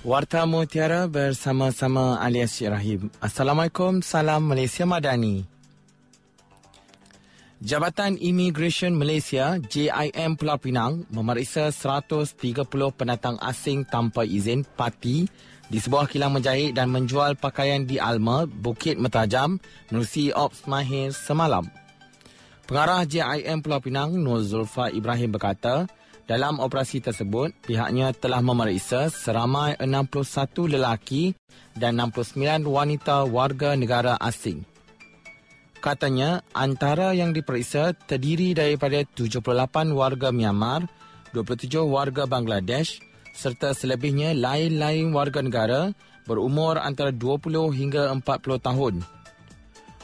Warta Mutiara bersama-sama alias Syed Rahim. Assalamualaikum, salam Malaysia Madani. Jabatan Immigration Malaysia JIM Pulau Pinang memeriksa 130 pendatang asing tanpa izin parti di sebuah kilang menjahit dan menjual pakaian di Alma, Bukit Metajam menerusi Ops Mahir semalam. Pengarah JIM Pulau Pinang Nur Zulfa Ibrahim berkata, dalam operasi tersebut, pihaknya telah memeriksa seramai 61 lelaki dan 69 wanita warga negara asing. Katanya, antara yang diperiksa terdiri daripada 78 warga Myanmar, 27 warga Bangladesh serta selebihnya lain-lain warga negara berumur antara 20 hingga 40 tahun.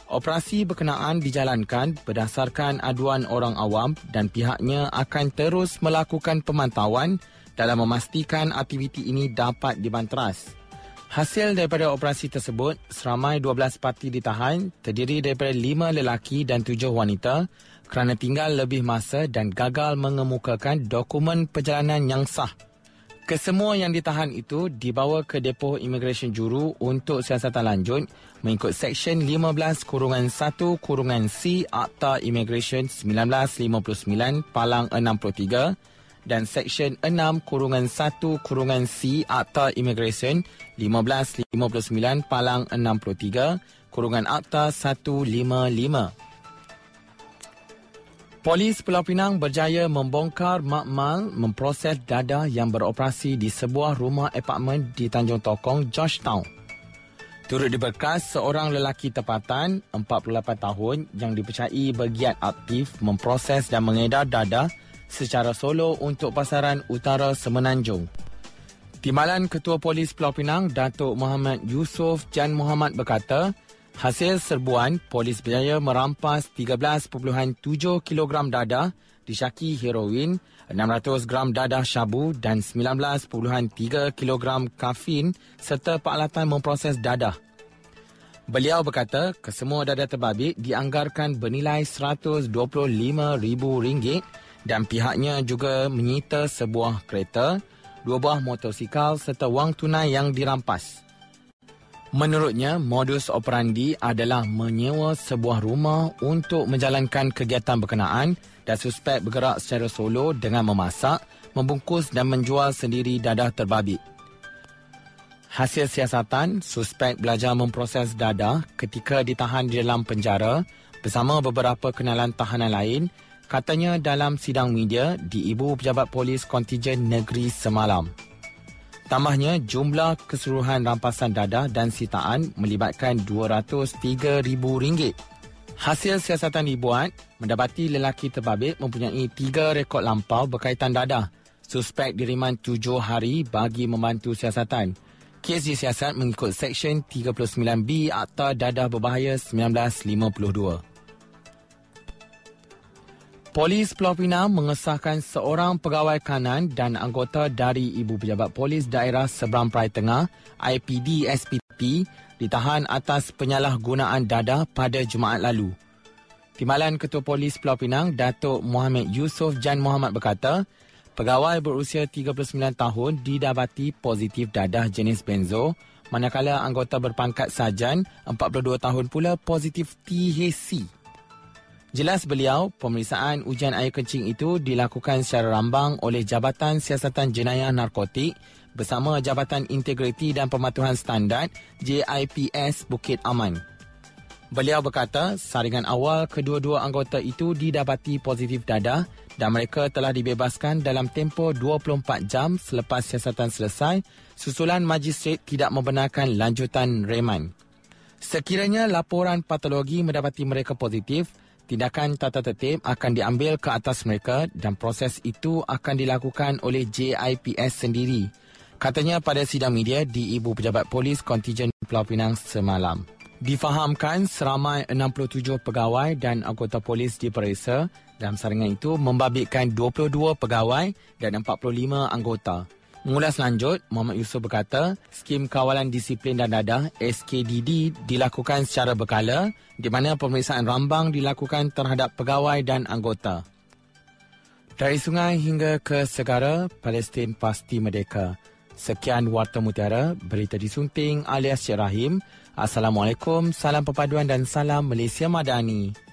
Operasi berkenaan dijalankan berdasarkan aduan orang awam dan pihaknya akan terus melakukan pemantauan dalam memastikan aktiviti ini dapat dibanteras. Hasil daripada operasi tersebut, seramai 12 parti ditahan terdiri daripada 5 lelaki dan 7 wanita kerana tinggal lebih masa dan gagal mengemukakan dokumen perjalanan yang sah. Kesemua yang ditahan itu dibawa ke depo imigresen juru untuk siasatan lanjut mengikut Seksyen 15 kurungan 1 kurungan C Akta Immigration 1959 Palang 63 dan Seksyen 6 kurungan 1 kurungan C Akta Immigration 1559 Palang 63 kurungan Akta 155. Polis Pulau Pinang berjaya membongkar makmal memproses dadah yang beroperasi di sebuah rumah apartmen di Tanjung Tokong, Georgetown. Turut diberkas seorang lelaki tempatan 48 tahun yang dipercayai bergiat aktif memproses dan mengedar dadah secara solo untuk pasaran utara Semenanjung. Timbalan Ketua Polis Pulau Pinang, Datuk Muhammad Yusof Jan Muhammad berkata, Hasil serbuan, polis berjaya merampas 13.7 kg dadah disyaki heroin, 600 gram dadah syabu dan 19.3 kg kafein serta peralatan memproses dadah. Beliau berkata, kesemua dadah terbabit dianggarkan bernilai RM125,000 dan pihaknya juga menyita sebuah kereta, dua buah motosikal serta wang tunai yang dirampas. Menurutnya, modus operandi adalah menyewa sebuah rumah untuk menjalankan kegiatan berkenaan dan suspek bergerak secara solo dengan memasak, membungkus dan menjual sendiri dadah terbabit. Hasil siasatan, suspek belajar memproses dadah ketika ditahan di dalam penjara bersama beberapa kenalan tahanan lain katanya dalam sidang media di Ibu Pejabat Polis Kontijen Negeri semalam. Tambahnya, jumlah keseluruhan rampasan dadah dan sitaan melibatkan RM203,000. Hasil siasatan dibuat mendapati lelaki terbabit mempunyai tiga rekod lampau berkaitan dadah. Suspek diriman tujuh hari bagi membantu siasatan. Kes disiasat mengikut Seksyen 39B Akta Dadah Berbahaya 1952. Polis Pulau Pinang mengesahkan seorang pegawai kanan dan anggota dari Ibu Pejabat Polis Daerah Seberang Perai Tengah, IPD SPP, ditahan atas penyalahgunaan dadah pada Jumaat lalu. Timbalan Ketua Polis Pulau Pinang, Datuk Muhammad Yusof Jan Muhammad berkata, pegawai berusia 39 tahun didapati positif dadah jenis benzo, manakala anggota berpangkat sajan 42 tahun pula positif THC. Jelas beliau, pemeriksaan ujian air kencing itu dilakukan secara rambang oleh Jabatan Siasatan Jenayah Narkotik bersama Jabatan Integriti dan Pematuhan Standard JIPS Bukit Aman. Beliau berkata, saringan awal kedua-dua anggota itu didapati positif dadah dan mereka telah dibebaskan dalam tempoh 24 jam selepas siasatan selesai susulan majistret tidak membenarkan lanjutan reman. Sekiranya laporan patologi mendapati mereka positif, tindakan tata tertib akan diambil ke atas mereka dan proses itu akan dilakukan oleh JIPS sendiri. Katanya pada sidang media di Ibu Pejabat Polis Kontijen Pulau Pinang semalam. Difahamkan seramai 67 pegawai dan anggota polis diperiksa dalam saringan itu membabitkan 22 pegawai dan 45 anggota. Mengulas lanjut, Muhammad Yusof berkata, skim kawalan disiplin dan dadah SKDD dilakukan secara berkala di mana pemeriksaan rambang dilakukan terhadap pegawai dan anggota. Dari sungai hingga ke segara, Palestin pasti merdeka. Sekian Warta Mutiara, berita disunting alias Cik Rahim. Assalamualaikum, salam perpaduan dan salam Malaysia Madani.